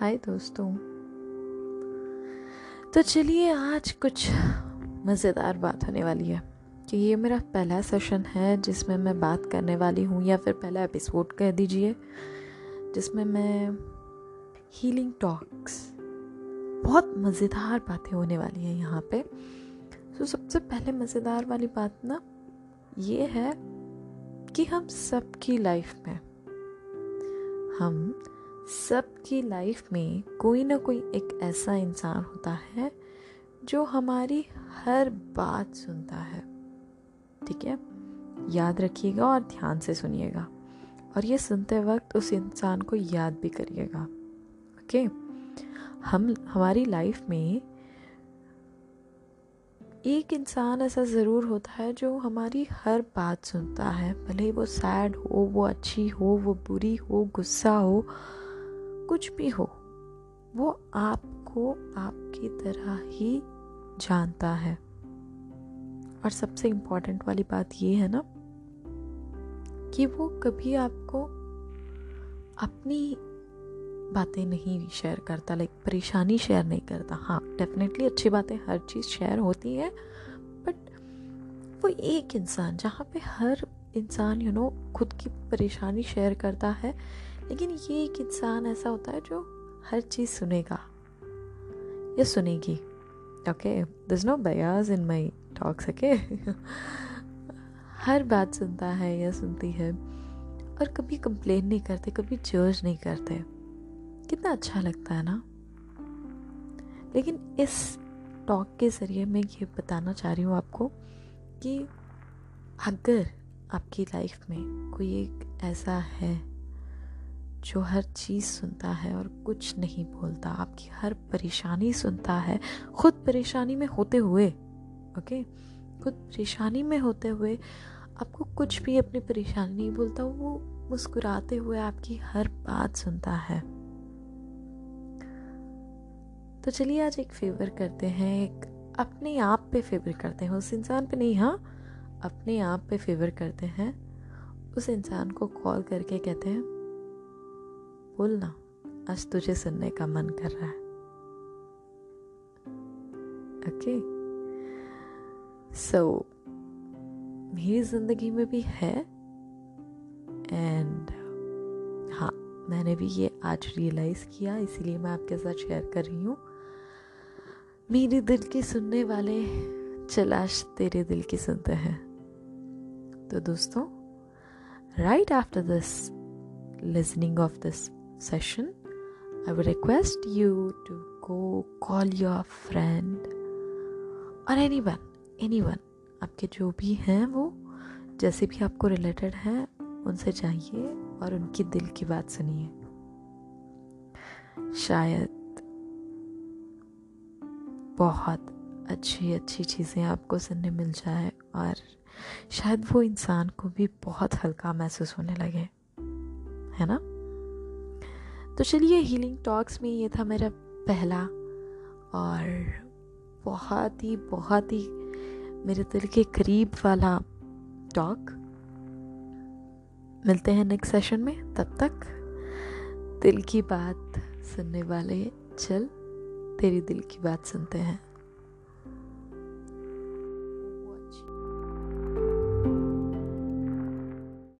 हाय दोस्तों। तो चलिए आज कुछ मज़ेदार बात होने वाली है कि ये मेरा पहला सेशन है जिसमें मैं बात करने वाली हूँ या फिर पहला एपिसोड कह दीजिए, जिसमें मैं हीलिंग टॉक्स बहुत मज़ेदार बातें होने वाली हैं यहाँ पे। तो सबसे पहले मज़ेदार वाली बात ना ये है कि हम सबकी लाइफ में हम सबकी लाइफ में कोई ना कोई एक ऐसा इंसान होता है जो हमारी हर बात सुनता है। ठीक है? याद रखिएगा और ध्यान से सुनिएगा। और ये सुनते वक्त उस इंसान को याद भी करिएगा। ओके? हम, हमारी लाइफ में एक इंसान ऐसा ज़रूर होता है जो हमारी हर बात सुनता है। भले ही वो सैड हो, वो अच्छी हो, वो बुरी हो, गुस्सा हो कुछ भी हो, वो आपको आपकी तरह ही जानता है। और सबसे इम्पोर्टेंट वाली बात ये है ना कि वो कभी आपको अपनी बातें नहीं शेयर करता लाइक परेशानी शेयर नहीं करता। हाँ डेफिनेटली अच्छी बातें हर चीज़ शेयर होती है बट वो एक इंसान, जहाँ पे हर इंसान यू नो खुद की परेशानी शेयर करता है लेकिन ये एक इंसान ऐसा होता है जो हर चीज़ सुनेगा या सुनेगी ओके दिस नो बयाज इन माई टॉक्स ओके हर बात सुनता है या सुनती है और कभी कंप्लेन नहीं करते, कभी जज नहीं करते। कितना अच्छा लगता है ना? लेकिन इस टॉक के ज़रिए मैं ये बताना चाह रही हूँ आपको कि अगर आपकी लाइफ में कोई एक ऐसा है जो हर चीज़ सुनता है और कुछ नहीं बोलता, आपकी हर परेशानी सुनता है। खुद परेशानी में होते हुए, ओके? खुद परेशानी में होते हुए आपको कुछ भी अपनी परेशानी नहीं बोलता, वो मुस्कुराते हुए आपकी हर बात सुनता है। तो चलिए आज एक फेवर करते हैं, एक अपने आप पे फेवर करते हैं। उस इंसान पे नहीं हाँ? अपने आप पे फेवर करते हैं। उस इंसान को कॉल करके कहते हैं बोलना। आज तुझे सुनने का मन कर रहा है। ओके सो मेरी ज़िंदगी में भी है। एंड हाँ मैंने भी ये आज रियलाइज़ किया, इसीलिए मैं आपके साथ शेयर कर रही हूँ। मेरे दिल के सुनने वाले चलाश तेरे दिल की सुनते हैं। तो दोस्तों right after this listening of this session, I would request you to go call your friend और एनी वन एनी वन आपके जो भी हैं वो जैसे भी आपको रिलेटेड हैं उनसे जाइए और उनकी दिल की बात सुनिए। शायद बहुत अच्छी अच्छी चीज़ें आपको सुनने मिल जाए और शायद वो इंसान को भी बहुत हल्का महसूस होने लगे। है ना? तो चलिए हीलिंग टॉक्स में ये था मेरा पहला और बहुत ही बहुत ही मेरे दिल के करीब वाला टॉक मिलते हैं नेक्स्ट सेशन में, तब तक दिल की बात सुनने वाले चल, तेरी दिल की बात सुनते हैं।